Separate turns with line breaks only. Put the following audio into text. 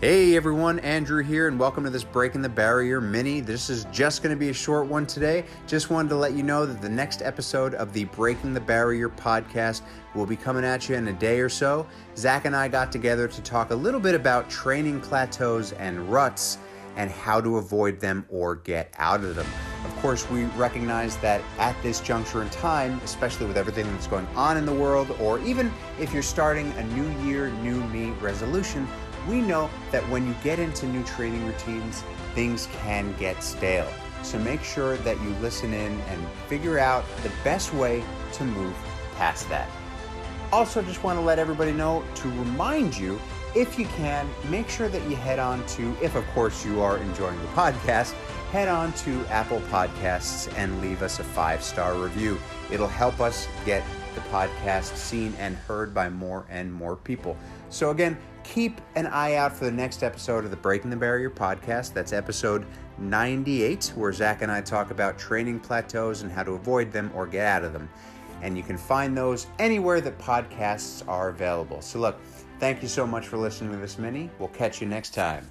Hey everyone, Andrew here, and welcome to this Breaking the Barrier mini. This is just going to be a short one today. Just wanted to let you know that the next episode of the Breaking the Barrier podcast will be coming at you in a day or so. Zach and I got together to talk a little bit about training plateaus and ruts and how to avoid them or get out of them. Of course, we recognize that at this juncture in time, especially with everything that's going on in the world, or even if you're starting a new year, new me resolution, we know that when you get into new training routines, things can get stale. So make sure that you listen in and figure out the best way to move past that. Also, just want to let everybody know to remind you if you can, make sure that you head on to, if of course you are enjoying the podcast, head on to Apple Podcasts and leave us a five star review. It'll help us get the podcast seen and heard by more and more people. So, again, keep an eye out for the next episode of the Breaking the Barrier podcast. That's episode 98, where Zach and I talk about training plateaus and how to avoid them or get out of them. And you can find those anywhere that podcasts are available. So, look, thank you so much for listening to this mini. We'll catch you next time.